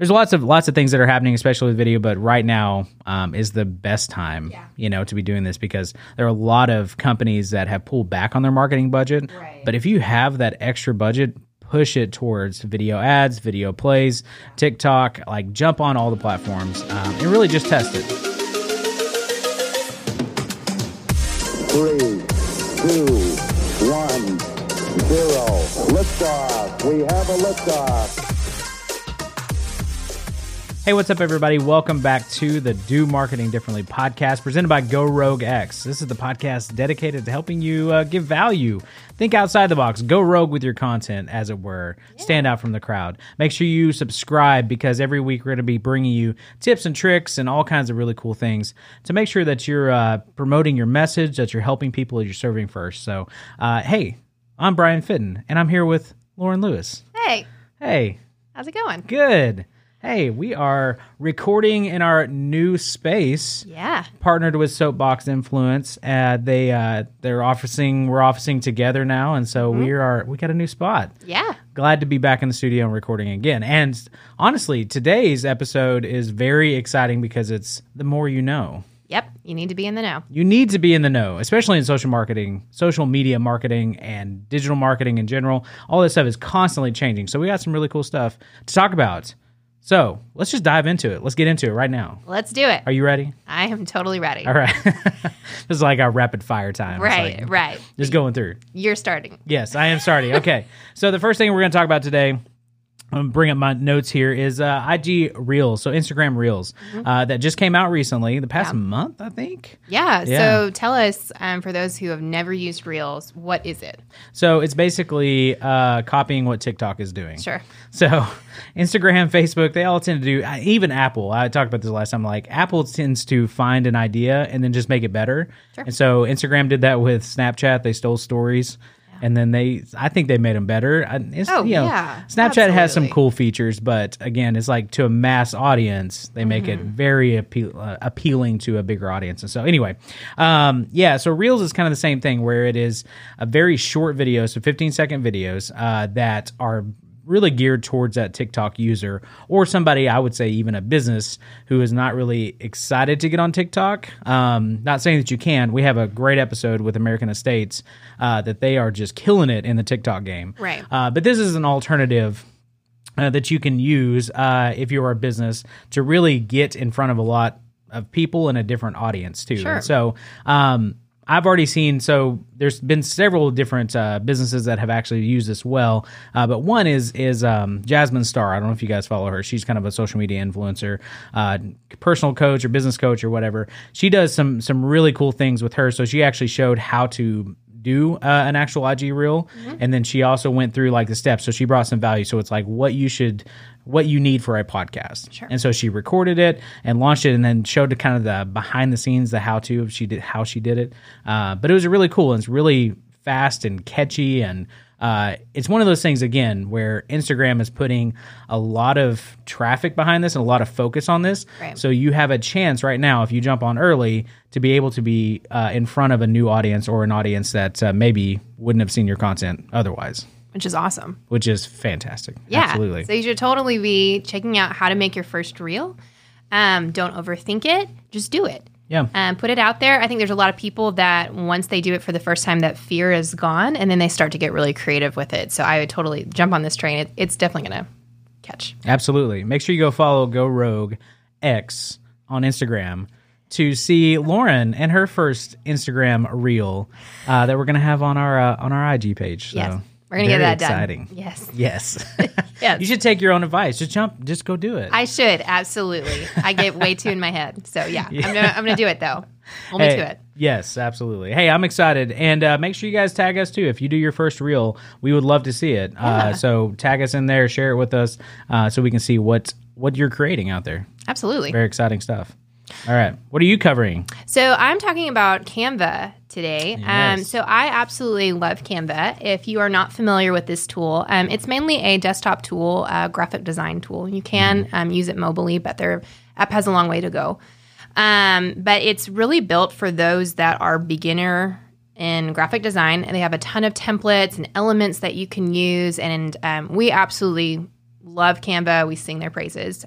there's lots of lots of things that are happening, especially with video. But right now um, is the best time, you know, to be doing this because there are a lot of companies that have pulled back on their marketing budget. Right. But if you have that extra budget, push it towards video ads, video plays, TikTok. Like jump on all the platforms um, and really just test it. Three, two, one, zero. Liftoff. We have a liftoff. Hey, what's up, everybody? Welcome back to the Do Marketing Differently podcast presented by Go Rogue X. This is the podcast dedicated to helping you uh, give value. Think outside the box, go rogue with your content, as it were. Stand out from the crowd. Make sure you subscribe because every week we're going to be bringing you tips and tricks and all kinds of really cool things to make sure that you're uh, promoting your message, that you're helping people that you're serving first. So, uh, hey, I'm Brian Fitton, and I'm here with Lauren Lewis. Hey, Hey, how's it going? Good. Hey, we are recording in our new space. Yeah. Partnered with Soapbox Influence. Uh, they uh, they're officing we're officing together now, and so we are we got a new spot. Yeah. Glad to be back in the studio and recording again. And honestly, today's episode is very exciting because it's the more you know. Yep. You need to be in the know. You need to be in the know, especially in social marketing, social media marketing, and digital marketing in general. All this stuff is constantly changing. So we got some really cool stuff to talk about. So let's just dive into it. Let's get into it right now. Let's do it. Are you ready? I am totally ready. All right. this is like our rapid fire time. Right, like right. Just going through. You're starting. Yes, I am starting. Okay. so the first thing we're going to talk about today. I'm gonna bring up my notes here is uh, IG Reels, so Instagram Reels Mm-hmm. uh, that just came out recently, the past month, I think. Yeah. Yeah. So tell us, um, for those who have never used Reels, what is it? So it's basically uh, copying what TikTok is doing. Sure. So Instagram, Facebook, they all tend to do. uh, Even Apple, I talked about this last time. Like Apple tends to find an idea and then just make it better. Sure. And so Instagram did that with Snapchat. They stole stories. And then they, I think they made them better. It's, Oh, you know, yeah, Snapchat has some cool features, but again, it's like to a mass audience, they make it Mm-hmm. very appeal, uh, appealing to a bigger audience. And so, anyway, um, yeah, so Reels is kind of the same thing where it is a very short video, so 15 second videos uh, that are really geared towards that TikTok user or somebody I would say even a business who is not really excited to get on TikTok. Um, not saying that you can. We have a great episode with American Estates uh, that they are just killing it in the TikTok game. Right. Uh, but this is an alternative uh, that you can use uh, if you're a business to really get in front of a lot of people and a different audience too. Sure. And so um, I've already seen. So there's been several different uh, businesses that have actually used this well. Uh, but one is is um, Jasmine Star. I don't know if you guys follow her. She's kind of a social media influencer, uh, personal coach or business coach or whatever. She does some some really cool things with her. So she actually showed how to do uh, an actual IG reel, and then she also went through like the steps. So she brought some value. So it's like what you should, what you need for a podcast. Sure. And so she recorded it and launched it, and then showed the kind of the behind the scenes, the how to of she did how she did it. Uh, but it was really cool and it's really fast and catchy and. Uh, it's one of those things again where Instagram is putting a lot of traffic behind this and a lot of focus on this. Right. So you have a chance right now if you jump on early to be able to be uh, in front of a new audience or an audience that uh, maybe wouldn't have seen your content otherwise, Which is awesome. which is fantastic. Yeah. Absolutely. So you should totally be checking out how to make your first reel. Um, don't overthink it. Just do it. Yeah. um, put it out there. I think there's a lot of people that once they do it for the first time, that fear is gone, and then they start to get really creative with it. So I would totally jump on this train. It, it's definitely gonna catch. Absolutely. Make sure you go follow Go Rogue X on Instagram to see Lauren and her first Instagram reel uh, that we're going to have on our uh, on our IG page. So Yes, we're gonna get very that done. exciting. Yes, Yes. Yes. you should take your own advice. Just jump. Just go do it. I should absolutely. I get way too in my head. So yeah, I'm gonna I'm gonna do it though. Hold me to it. Yes, absolutely. Hey, I'm excited, and uh, make sure you guys tag us too. If you do your first reel, we would love to see it. Uh, so tag us in there, share it with us, uh, so we can see what what you're creating out there. Absolutely. Very exciting stuff. All right, what are you covering? So I'm talking about Canva today. Um, so I absolutely love Canva. If you are not familiar with this tool, um, it's mainly a desktop tool, a graphic design tool. You can um, use it mobilely, but their app has a long way to go. Um, but it's really built for those that are beginner in graphic design, and they have a ton of templates and elements that you can use. And um, we absolutely love Canva. We sing their praises.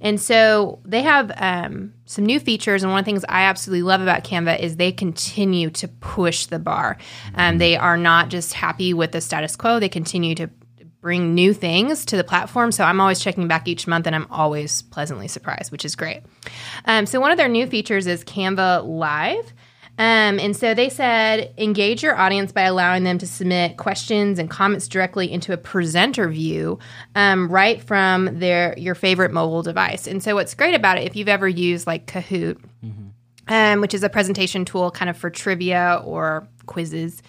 And so they have um, some new features. And one of the things I absolutely love about Canva is they continue to push the bar. Um, they are not just happy with the status quo, they continue to bring new things to the platform. So I'm always checking back each month and I'm always pleasantly surprised, which is great. Um, so one of their new features is Canva Live. Um, and so they said engage your audience by allowing them to submit questions and comments directly into a presenter view um, right from their your favorite mobile device. And so what's great about it, if you've ever used like Kahoot, um, which is a presentation tool kind of for trivia or quizzes,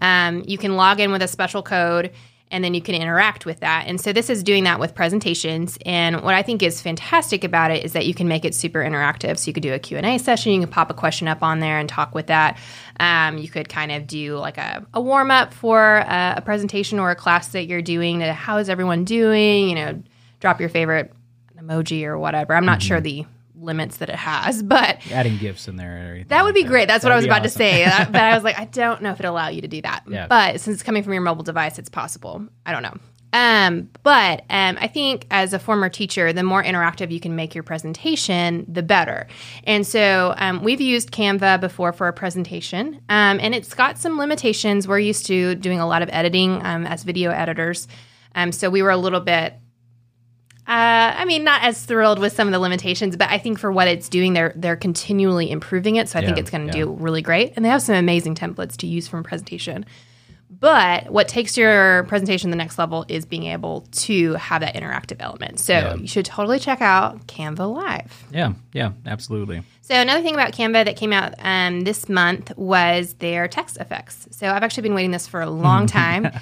um, you can log in with a special code and then you can interact with that. And so this is doing that with presentations. And what I think is fantastic about it is that you can make it super interactive. So you could do a Q&A session, you can pop a question up on there and talk with that. Um, you could kind of do like a, a warm up for a, a presentation or a class that you're doing. To how is everyone doing? You know, drop your favorite emoji or whatever. I'm not sure the limits that it has, but Adding GIFs in there. That would like be great. That's what I was about be to say. That- but I was like, I don't know if it'll allow you to do that. Yeah. But since it's coming from your mobile device, it's possible. I don't know. Um, but um, I think as a former teacher, the more interactive you can make your presentation, the better. And so um, we've used Canva before for a presentation, um, and it's got some limitations. We're used to doing a lot of editing um, as video editors. Um, so we were a little bit uh, I mean, not as thrilled with some of the limitations, but I think for what it's doing, they're they're continually improving it. So I think it's going to yeah. do really great, and they have some amazing templates to use from presentation. But what takes your presentation to the next level is being able to have that interactive element. So Yeah. you should totally check out Canva Live. Yeah, yeah, absolutely. So another thing about Canva that came out um, this month was their text effects. So I've actually been waiting this for a long time, um,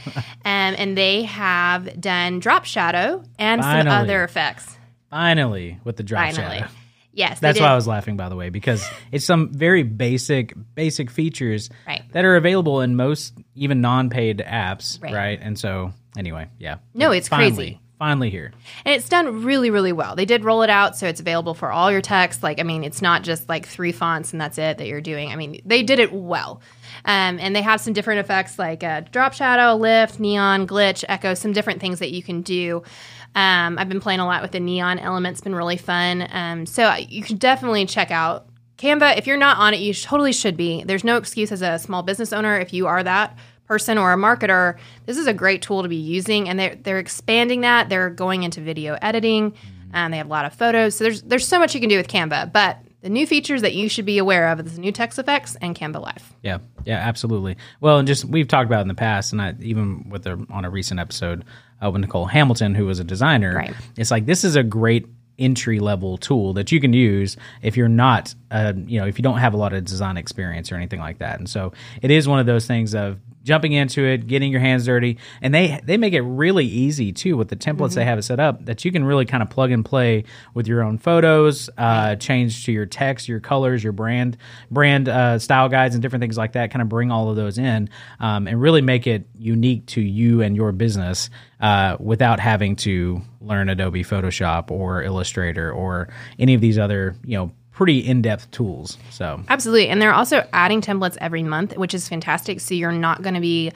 and they have done drop shadow and some other effects. Finally, with the drop Finally, shadow. Yes, That's why I was laughing, by the way, because it's some very basic, basic features Right. that are available in most even non-paid apps, Right. right? And so, anyway, yeah. No, it's finally, crazy. Finally here. And it's done really, really well. They did roll it out so it's available for all your text. Like, I mean, it's not just like three fonts and that's it that you're doing. I mean, they did it well. Um, and they have some different effects like uh, drop shadow, lift, neon, glitch, echo, some different things that you can do. Um, I've been playing a lot with the neon element. It's been really fun. Um, so you should definitely check out Canva. If you're not on it, you totally should be. There's no excuse as a small business owner if you are that person or a marketer. This is a great tool to be using, and they're they're expanding that. They're going into video editing. Um, they have a lot of photos. So there's there's so much you can do with Canva. But the new features that you should be aware of is the new text effects and Canva Live. Yeah, yeah, absolutely. Well, and just we've talked about in the past, and I, even with on a recent episode uh, with Nicole Hamilton, who was a designer, Right. it's like this is a great entry level tool that you can use if you're not, uh, you know, if you don't have a lot of design experience or anything like that. And so it is one of those things of jumping into it, getting your hands dirty, and they they make it really easy too with the templates they have it set up that you can really kind of plug and play with your own photos, uh, change to your text, your colors, your brand brand uh, style guides, and different things like that. Kind of bring all of those in um, and really make it unique to you and your business uh, without having to learn Adobe Photoshop or Illustrator or any of these other you know pretty in depth tools. So Absolutely. And they're also adding templates every month, which is fantastic. So you're not going to be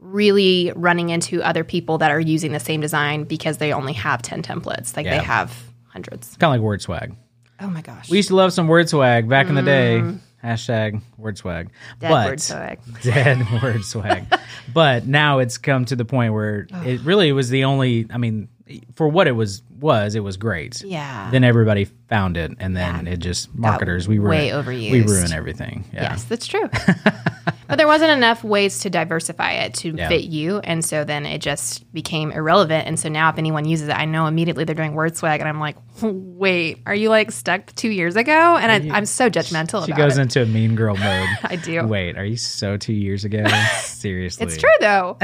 really running into other people that are using the same design because they only have 10 templates. Like Yeah. they have hundreds. kind of like word swag. Oh my gosh. We used to love some word swag back in the day. Hashtag word swag. Mm. Dead but, word swag. Dead word swag. but now it's come to the point where it really was the only. I mean, for what it was was it was great. Yeah. Then everybody found it, and then Yeah. it just marketers we way ruin overused. We ruin everything. Yeah. Yes, that's true. but there wasn't enough ways to diversify it to Yeah. fit you. And so then it just became irrelevant. And so now if anyone uses it, I know immediately they're doing word swag. And I'm like, wait, are you like stuck two years ago? And I, I'm so judgmental She about goes it. into a mean girl mode. I do. Wait, are you so two years ago? Seriously, It's true though.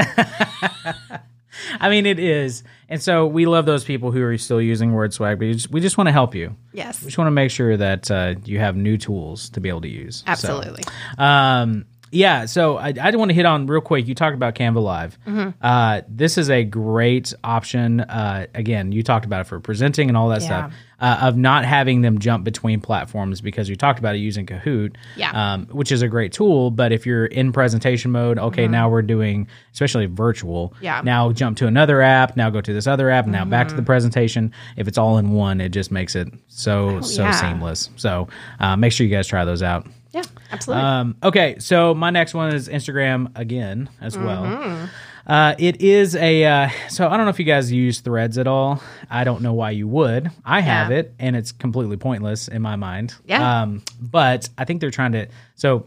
I mean, it is, and so we love those people who are still using word swag. But we just, just want to help you. yes. We just want to make sure that uh, you have new tools to be able to use. So, Absolutely. um, Yeah, so I, I want to hit on real quick. You talked about Canva Live. Mm-hmm. Uh, this is a great option. Uh, again, you talked about it for presenting and all that Yeah. stuff. Uh, of not having them jump between platforms because you talked about it using Kahoot, Yeah. um, which is a great tool. But if you're in presentation mode, okay, now we're doing, especially virtual. Mm-hmm. Yeah. Now jump to another app. Now go to this other app. Now back to the Mm-hmm. presentation. If it's all in one, it just makes it so so Oh, yeah. seamless. So uh, make sure you guys try those out. Yeah, absolutely. Um, okay, so my next one is Instagram again as well. Uh, it is a uh, so I don't know if you guys use Threads at all. I don't know why you would. I have Yeah. it, and it's completely pointless in my mind. Yeah. Um, but I think they're trying to. So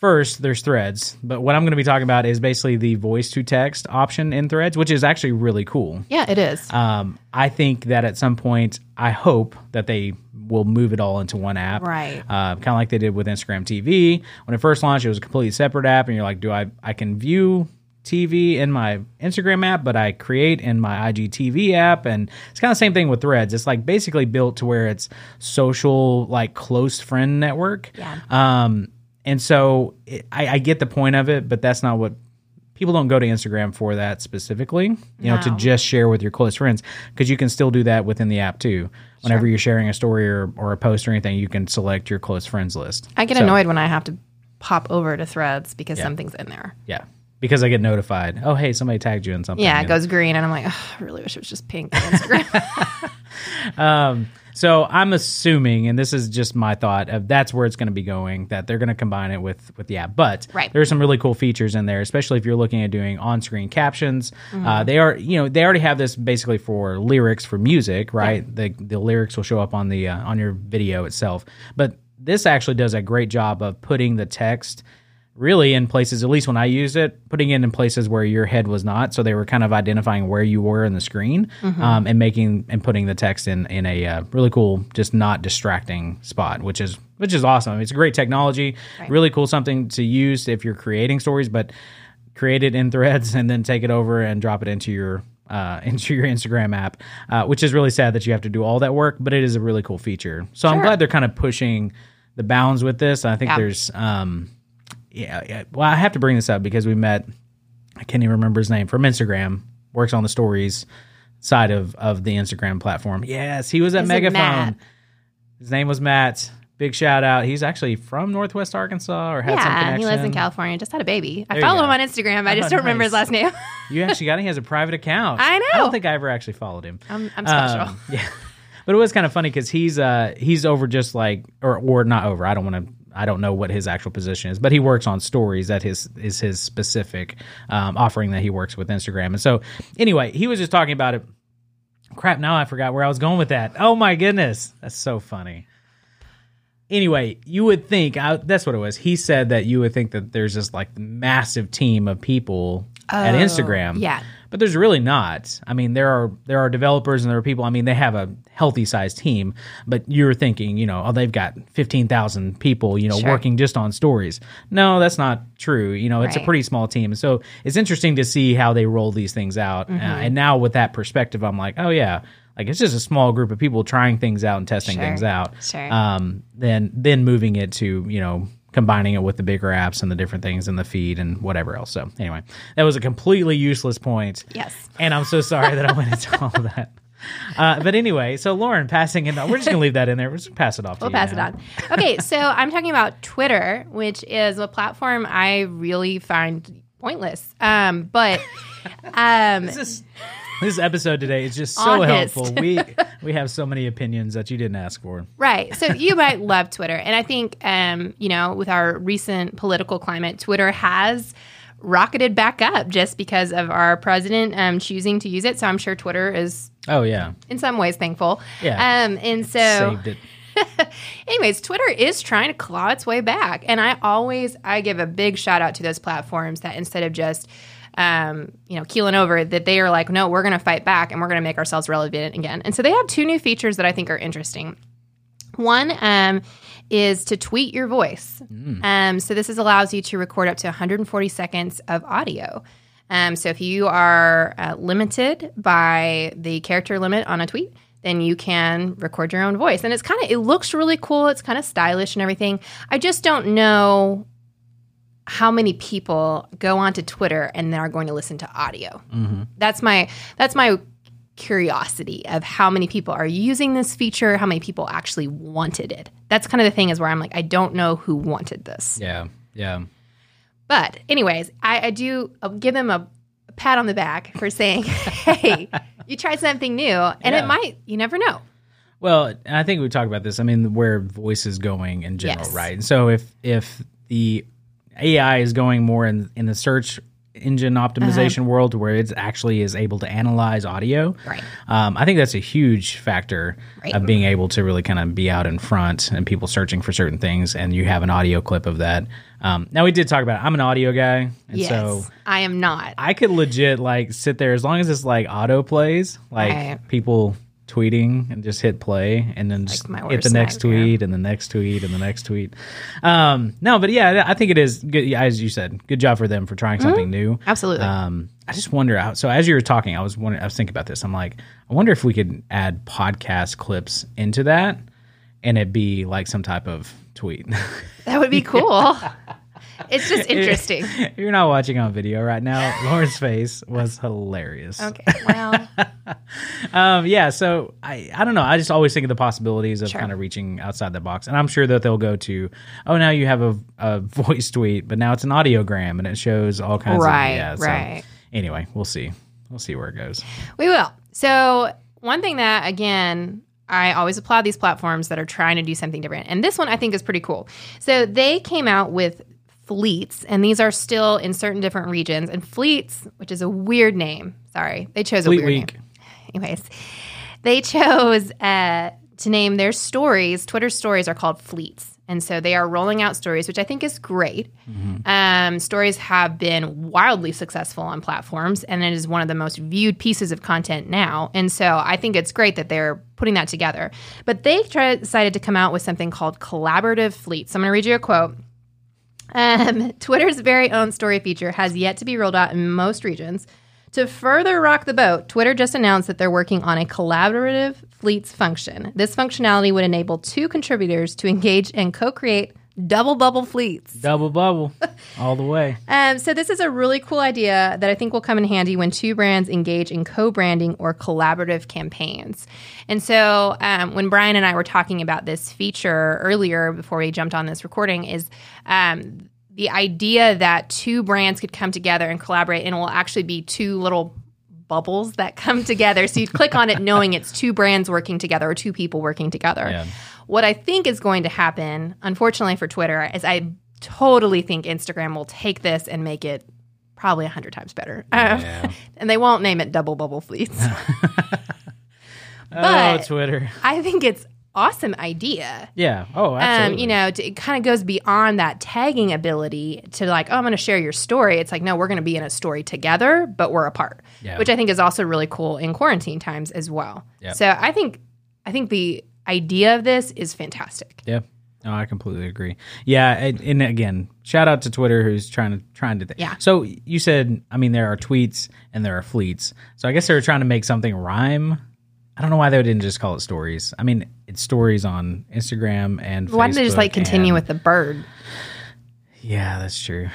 first, there's Threads, but what I'm going to be talking about is basically the voice to text option in Threads, which is actually really cool. yeah, it is. Um, I think that at some point, I hope that they will move it all into one app, Right. Uh, kind of like they did with Instagram TV when it first launched. It was a completely separate app, and you're like, do I I can view TV in my Instagram app, but I create in my IGTV app, and it's kind of the same thing with Threads. It's like basically built to where it's social, like close friend network. Yeah. Um, and so it, I, I get the point of it, but that's not what people don't go to Instagram for that specifically, you know, to just share with your close friends because you can still do that within the app too. Whenever you're sharing a story or, or a post or anything, you can select your close friends list. I get So, annoyed when I have to pop over to Threads because something's in there. Yeah. Because I get notified. Oh, hey, somebody tagged you in something. Yeah, it goes green, and I'm like, "Ugh, I really wish it was just pink on Instagram. So I'm assuming, and this is just my thought of that's where it's going to be going. That they're going to combine it with with the app. But Right. there are some really cool features in there, especially if you're looking at doing on-screen captions. Mm-hmm. Uh, they are, you know, they already have this basically for lyrics for music, right? The the lyrics will show up on the uh, on your video itself. But this actually does a great job of putting the text really in places at least when i used it putting it in places where your head was not so they were kind of identifying where you were in the screen um, and making and putting the text in in a uh, really cool just not distracting spot which is which is awesome it's a great technology really cool something to use if you're creating stories but create it in threads and then take it over and drop it into your uh, into your Instagram app, uh, which is really sad that you have to do all that work, but it is a really cool feature. So I'm glad they're kind of pushing the bounds with this. I think Yeah. there's um, yeah, yeah. Well, I have to bring this up because we met. I can't even remember his name from Instagram. Works on the stories side of of the Instagram platform. Yes, he was at Is Megaphone. His name was Matt. Big shout out. He's actually from Northwest Arkansas or had some yeah, connection. he lives in California. Just had a baby. I There you follow him on Instagram. I just don't remember his last name. You actually got him. He has a private account. I know. I don't think I ever actually followed him. I'm, I'm special. Um, yeah, but it was kind of funny because he's uh he's over just like or or not over. I don't want to. I don't know what his actual position is, but he works on stories. That his is his specific um, offering that he works with Instagram. And so anyway, he was just talking about it. Crap! Now I forgot where I was going with that. Oh my goodness, that's so funny. Anyway, you would think I, that's what it was. He said that you would think that there's this like massive team of people at Oh, Instagram yeah. But there's really not. I mean, there are there are developers and there are people. I mean, they have a healthy sized team, but you're thinking, you know, oh, they've got fifteen thousand people, you know, Sure. working just on stories. No, that's not true. You know, it's a pretty small team. So it's interesting to see how they roll these things out. Mm-hmm. Uh, and now with that perspective, I'm like, oh yeah, like it's just a small group of people trying things out and testing Sure. things out. Sure. Um, then then moving it to you know combining it with the bigger apps and the different things in the feed and whatever else. So anyway, that was a completely useless point. Yes. And I'm so sorry that I went into all of that. Uh, but anyway, so Lauren passing it on. We're just gonna leave that in there. We'll just pass it off. To We'll pass it on. Okay, so I'm talking about Twitter, which is a platform I really find pointless. Um, but um, This this episode today is just so Honest. helpful. We we have so many opinions that you didn't ask for. Right. So you might love Twitter. And I think, um, you know, with our recent political climate, Twitter has rocketed back up just because of our president um, choosing to use it. So I'm sure Twitter is Oh yeah, in some ways thankful. Yeah. Um, and so, saved it. anyways, Twitter is trying to claw its way back. And I always, I give a big shout out to those platforms that instead of just, um, you know, keeling over, that they are like, no, we're going to fight back and we're going to make ourselves relevant again. And so they have two new features that I think are interesting. One um, is to tweet your voice. Um, so this is, allows you to record up to 140 seconds of audio. Um, so if you are uh, limited by the character limit on a tweet, then you can record your own voice. And it's kind of, it looks really cool. It's kind of stylish and everything. I just don't know how many people go onto Twitter and then are going to listen to audio. Mm-hmm. That's my that's my curiosity of how many people are using this feature, how many people actually wanted it. That's kind of the thing is where I'm like, I don't know who wanted this. Yeah. Yeah. But anyways, I, I do I'll give them a, a pat on the back for saying, "Hey, you tried something new, and Yeah. it might. You never know." Well, I think we talked about this. I mean, where voice is going in general, Yes. right? And so if if the AI is going more in in the search engine optimization world, where it actually is able to analyze audio, Right. Um, I think that's a huge factor Right. of being able to really kind of be out in front and people searching for certain things, and you have an audio clip of that. Um, now we did talk about. It. I'm an audio guy, and Yes, so I am not. I could legit like sit there as long as it's like auto plays, like Right. people tweeting and just hit play and then just my hit the next nightmare. tweet and the next tweet and the next tweet. Um, no, but yeah, I think it is good. yeah, As you said, good job for them for trying something new. Absolutely. Um, I just wonder. how- So as you were talking, I was wondering, I was thinking about this. I'm like, I wonder if we could add podcast clips into that, and it be like some type of tweet. that would be cool. it's just interesting. if you're not watching on video right now, Lauren's face was hilarious. Okay. Well, Um, yeah, so I, I don't know. I just always think of the possibilities of Sure. kind of reaching outside the box, and I'm sure that they'll go to, oh, now you have a, a voice tweet, but now it's an audiogram, and it shows all kinds Right, of yeah. so right. anyway, we'll see. We'll see where it goes. we will. So, one thing that again, I always applaud these platforms that are trying to do something different. And this one I think is pretty cool. So, they came out with fleets, and these are still in certain different regions. And fleets, which is a weird name. Sorry, they chose Fleet a weird Week. name. Anyways, they chose uh, to name their stories. Twitter stories are called fleets. And so they are rolling out stories, which I think is great. Um, stories have been wildly successful on platforms, and it is one of the most viewed pieces of content now. And so I think it's great that they're putting that together. But they tried, decided to come out with something called collaborative fleets. So I'm going to read you a quote. Um, Twitter's very own story feature has yet to be rolled out in most regions. To further rock the boat, Twitter just announced that they're working on a collaborative fleets function. This functionality would enable two contributors to engage and co create double bubble fleets. Double bubble, all the way. Um, so, this is a really cool idea that I think will come in handy when two brands engage in co branding or collaborative campaigns. And so, um, when Brian and I were talking about this feature earlier before we jumped on this recording, is um, the idea that two brands could come together and collaborate, and it will actually be two little bubbles that come together. So you click on it knowing it's two brands working together or two people working together. Yeah. What I think is going to happen, unfortunately for Twitter, is I totally think Instagram will take this and make it probably a hundred times better. Um, and they won't name it double bubble fleets. oh, But- Twitter. I think it's awesome idea. Yeah. Oh, Um, absolutely. you know, to, it kind of goes beyond that tagging ability to like, oh, I'm going to share your story. It's like, no, we're going to be in a story together, but we're apart, Yeah. which I think is also really cool in quarantine times as well. Yeah. So I think, I think the idea of this is fantastic. Yeah. No, I completely agree. Yeah, and, and again, shout out to Twitter who's trying to trying to. Th- Yeah. So you said, I mean, there are tweets and there are fleets. So I guess they were trying to make something rhyme. I don't know why they didn't just call it stories. I mean, it's stories on Instagram and. Why didn't they just like continue and- with the bird? Yeah, that's true.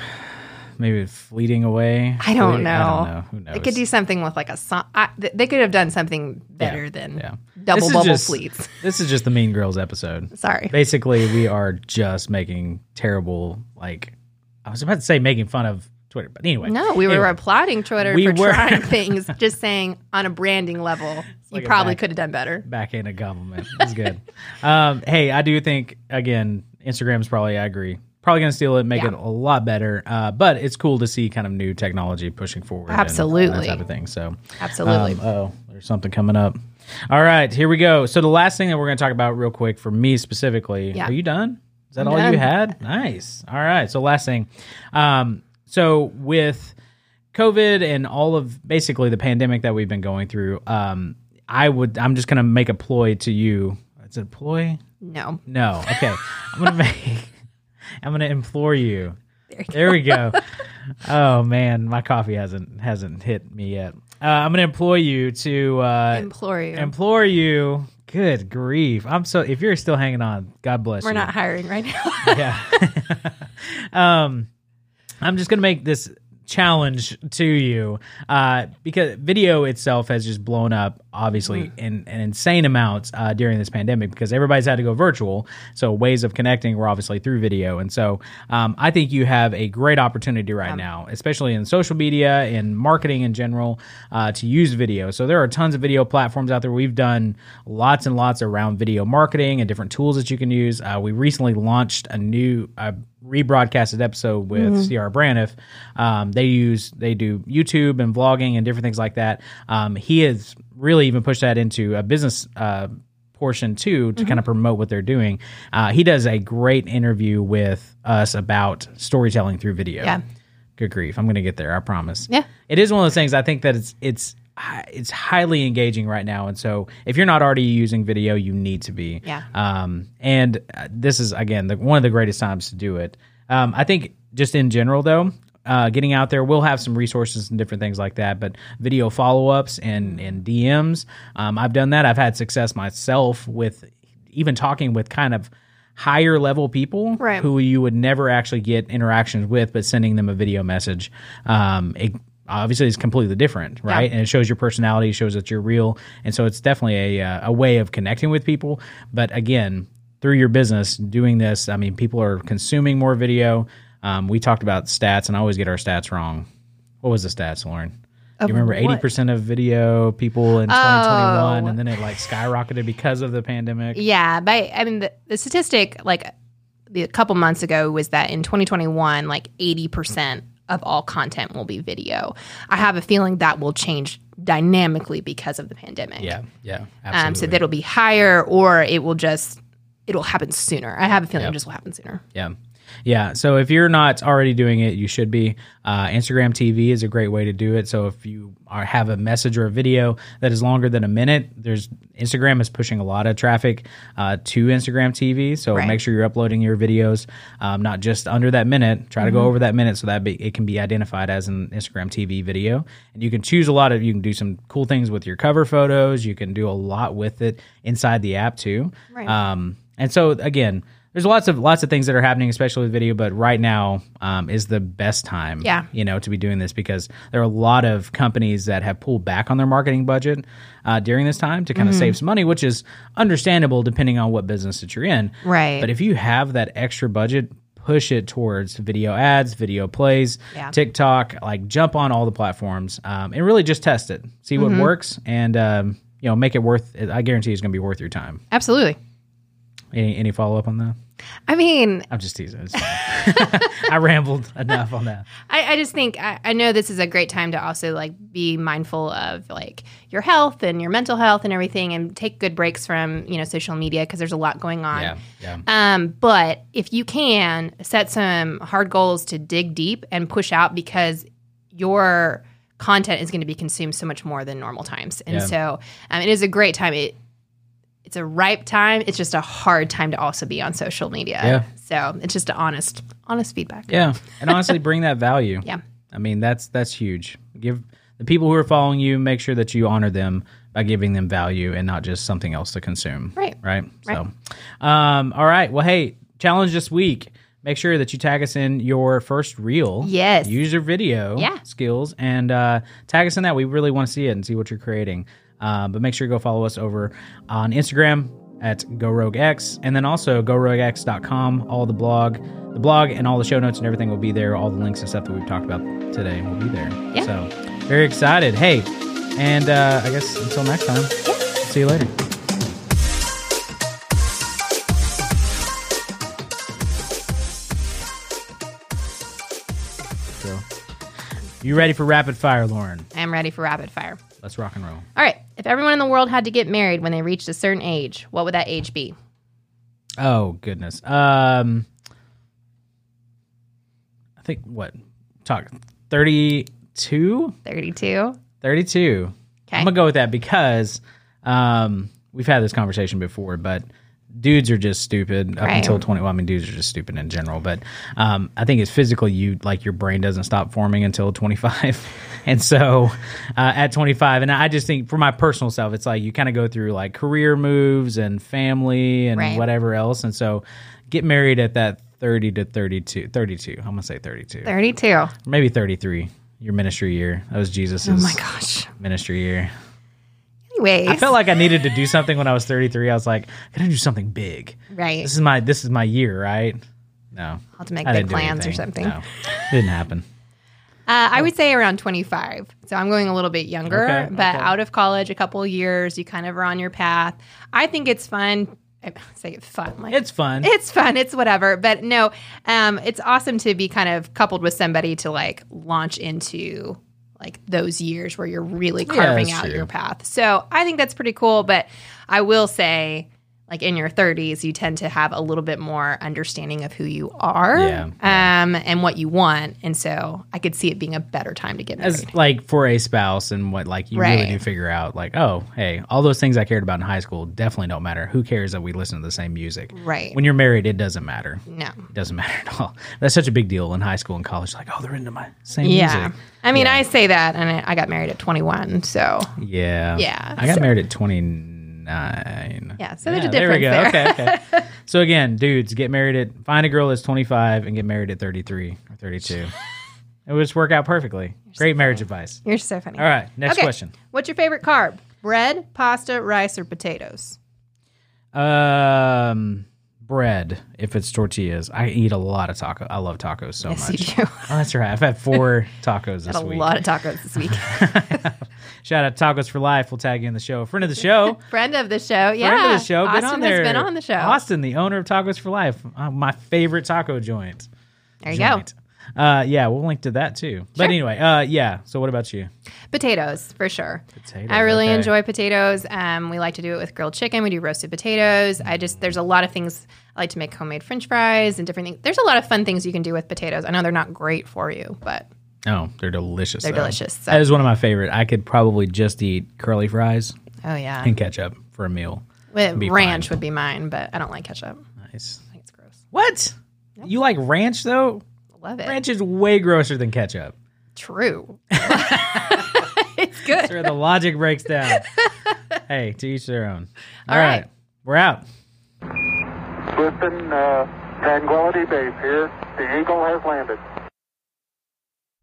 Maybe fleeting away. I don't Fleet- know. I don't know. Who knows? They could do something with like a song. I, they could have done something better than yeah. double bubble just- fleets. This is just the Mean Girls episode. Sorry. Basically, we are just making terrible. Like, I was about to say making fun of Twitter, but anyway. No, we were applauding Twitter We for were. trying things. Just saying on a branding level, like you probably back- could have done better. backhanded compliment. It's good. um, hey, I do think again, Instagram's probably. I agree. Probably going to steal it, make Yeah. it a lot better. Uh, but it's cool to see kind of new technology pushing forward. and Absolutely. that type of thing. So Absolutely. Um, oh, there's something coming up. All right, here we go. So the last thing that we're going to talk about real quick for me specifically. Yeah. Are you done? Is that I'm all done. you had? Nice. All right. So last thing. Um, so with COVID and all of basically the pandemic that we've been going through, um, I would. I'm just going to make a ploy to you. Is it a ploy? no. No. Okay. I'm gonna make. I'm gonna implore you. There, we go. oh man, my coffee hasn't hasn't hit me yet. Uh, I'm gonna implore you to uh, Implore you. implore you. Good grief! I'm so. If you're still hanging on, God bless We're you. not hiring right now. Yeah. um. I'm just gonna make this challenge to you uh, because video itself has just blown up obviously in an insane amounts uh, during this pandemic because everybody's had to go virtual. So ways of connecting were obviously through video. And so um, i think you have a great opportunity right now especially in social media and marketing in general uh, to use video. So there are tons of video platforms out there. We've done lots and lots around video marketing and different tools that you can use. Uh, we recently launched a new uh, rebroadcasted episode with CR Braniff. Um, they use they do YouTube and vlogging and different things like that. Um, he has really even pushed that into a business uh, portion too to kind of promote what they're doing. Uh, he does a great interview with us about storytelling through video. Yeah. Good grief, I'm going to get there. I promise. Yeah. It is one of those things. I think that it's it's it's highly engaging right now, and so if you're not already using video, you need to be. Yeah. Um, and uh, this is again the, one of the greatest times to do it. Um, I think just in general though, uh, getting out there, we'll have some resources and different things like that. But video follow ups and and DMs, um, I've done that. I've had success myself with even talking with kind of higher level people Right. who you would never actually get interactions with, but sending them a video message. Um, it, obviously it's completely different, right? And it shows your personality, shows that you're real, and so it's definitely a uh, a way of connecting with people. But again, through your business, doing this, I mean, people are consuming more video. Um, we talked about stats, and I always get our stats wrong. What was the stats, Lauren? you remember eighty percent of video people in 2021, and then it like skyrocketed because of the pandemic. Yeah, but I mean, the, the statistic like a couple months ago was that in 2021, like 80% of all content will be video. I have a feeling that will change dynamically because of the pandemic. Yeah, yeah, absolutely. Um, so that'll be higher, or it will just it'll happen sooner. I have a feeling Yep. it just will happen sooner. Yeah. Yeah. So if you're not already doing it, you should be. Uh, Instagram TV is a great way to do it. So if you are, have a message or a video that is longer than a minute, there's Instagram is pushing a lot of traffic uh, to Instagram TV. So Right. make sure you're uploading your videos, um, not just under that minute. Try to Mm-hmm. go over that minute so that be, it can be identified as an Instagram TV video. And you can choose a lot of. You can do some cool things with your cover photos. You can do a lot with it inside the app too. Right. Um, and so again, there's lots of lots of things that are happening, especially with video. But right now um, is the best time, Yeah. you know, to be doing this because there are a lot of companies that have pulled back on their marketing budget uh, during this time to kind Mm-hmm. of save some money, which is understandable depending on what business that you're in. Right. But if you have that extra budget, push it towards video ads, video plays, Yeah. TikTok. Like jump on all the platforms um, and really just test it, see Mm-hmm. what works, and um, you know, make it worth. I guarantee it's going to be worth your time. Absolutely. Any any follow up on that? I mean, I'm just teasing. I rambled enough on that. I, I just think I, I know this is a great time to also like be mindful of like your health and your mental health and everything, and take good breaks from you know social media because there's a lot going on. Yeah, yeah, Um, but if you can set some hard goals to dig deep and push out because your content is going to be consumed so much more than normal times, and Yeah. so um, it is a great time. It it's a ripe time. It's just a hard time to also be on social media. Yeah. So it's just an honest, honest feedback. yeah. And honestly, bring that value. Yeah. I mean, that's that's huge. Give the people who are following you, make sure that you honor them by giving them value and not just something else to consume. Right. Right. So, um, all right. Well, hey, challenge this week. Make sure that you tag us in your first reel. Yes. Use your video Yeah. skills and uh, tag us in that. We really want to see it and see what you're creating. Uh, but make sure you go follow us over on Instagram at GoRogueX and then also GoRogueX.com. All the blog, the blog, and all the show notes and everything will be there. All the links and stuff that we've talked about today will be there. Yeah. So very excited. Hey, and uh, I guess until next time, see you later. So, you ready for rapid fire, Lauren? I am ready for rapid fire. Let's rock and roll. All right. If everyone in the world had to get married when they reached a certain age, what would that age be? Oh goodness. Um, I think what talk 32? 32. 32. Okay. I'm gonna go with that because um, we've had this conversation before, but dudes are just stupid up Right. until 20. Well, I mean, dudes are just stupid in general, but um, I think it's physically you like your brain doesn't stop forming until 25, and so uh, at 25, and I just think for my personal self, it's like you kind of go through like career moves and family and Right. whatever else, and so get married at that 30 to 32. 32. I'm going to say 32. 32. Oh Maybe 33. Your ministry year. That was Jesus's my gosh. ministry year. Anyways. I felt like I needed to do something when I was 33. I was like, I gotta do something big. right. This is my this is my year, right? No. I'll have to make I big plans or something. No, it didn't happen. Uh, I would say around 25. So I'm going a little bit younger, Okay, but okay. out of college, a couple of years, you kind of are on your path. I think it's fun. I say it's fun. Like, It's fun. it's fun. It's whatever. But no, um, it's awesome to be kind of coupled with somebody to like launch into like those years where you're really carving that's out true. your path. So I think that's pretty cool. But I will say, like in your 30s, you tend to have a little bit more understanding of who you are Yeah, um, and what you want. And so I could see it being a better time to get married. As like for a spouse and what like you really do figure out like, oh, hey, all those things I cared about in high school definitely don't matter. Who cares that we listen to the same music? Right. When you're married, it doesn't matter. no. It doesn't matter at all. That's such a big deal in high school and college. Like, oh, they're into my same Yeah. music. I mean, Yeah. I say that, and I, I got married at 21. So, Yeah. Yeah, I got so- married at 29. Yeah, so there's a difference There we go. Okay, okay. so again, dudes, get married at find a girl that's 25 and get married at 33 or 32. it would just work out perfectly. Great marriage advice. you're so funny. All right, next Okay. question. What's your favorite carb? Bread, pasta, rice, or potatoes? Um bread if it's tortillas. I eat a lot of taco. I love tacos so Yes, much. you do. Oh, that's right. I've had four tacos this Had a week. lot of tacos this week. Shout out to Tacos for Life. We'll tag you in the show. Friend of the show. Friend of the show. Yeah. friend of the show. Austin been on there. has been on the show. Austin, the owner of Tacos for Life, uh, my favorite taco joint. There you go. Uh, yeah, we'll link to that too. But anyway, uh, yeah. So what about you? Potatoes, for sure. Potatoes, I really okay. enjoy potatoes. Um, we like to do it with grilled chicken. We do roasted potatoes. I just, there's a lot of things. I like to make homemade french fries and different things. There's a lot of fun things you can do with potatoes. I know they're not great for you, but Oh, they're delicious. They're though. delicious, so- That is one of my favorite. I could probably just eat curly fries oh, yeah. and ketchup for a meal. With ranch fine. would be mine, but I don't like ketchup. Nice. I think it's gross. What? You like ranch though? Love it. Ranch is way grosser than ketchup. True. it's good. That's where the logic breaks down. hey, to each their own. All All right. right. We're out. Houston, uh, Tranquility Base here. The Eagle has landed.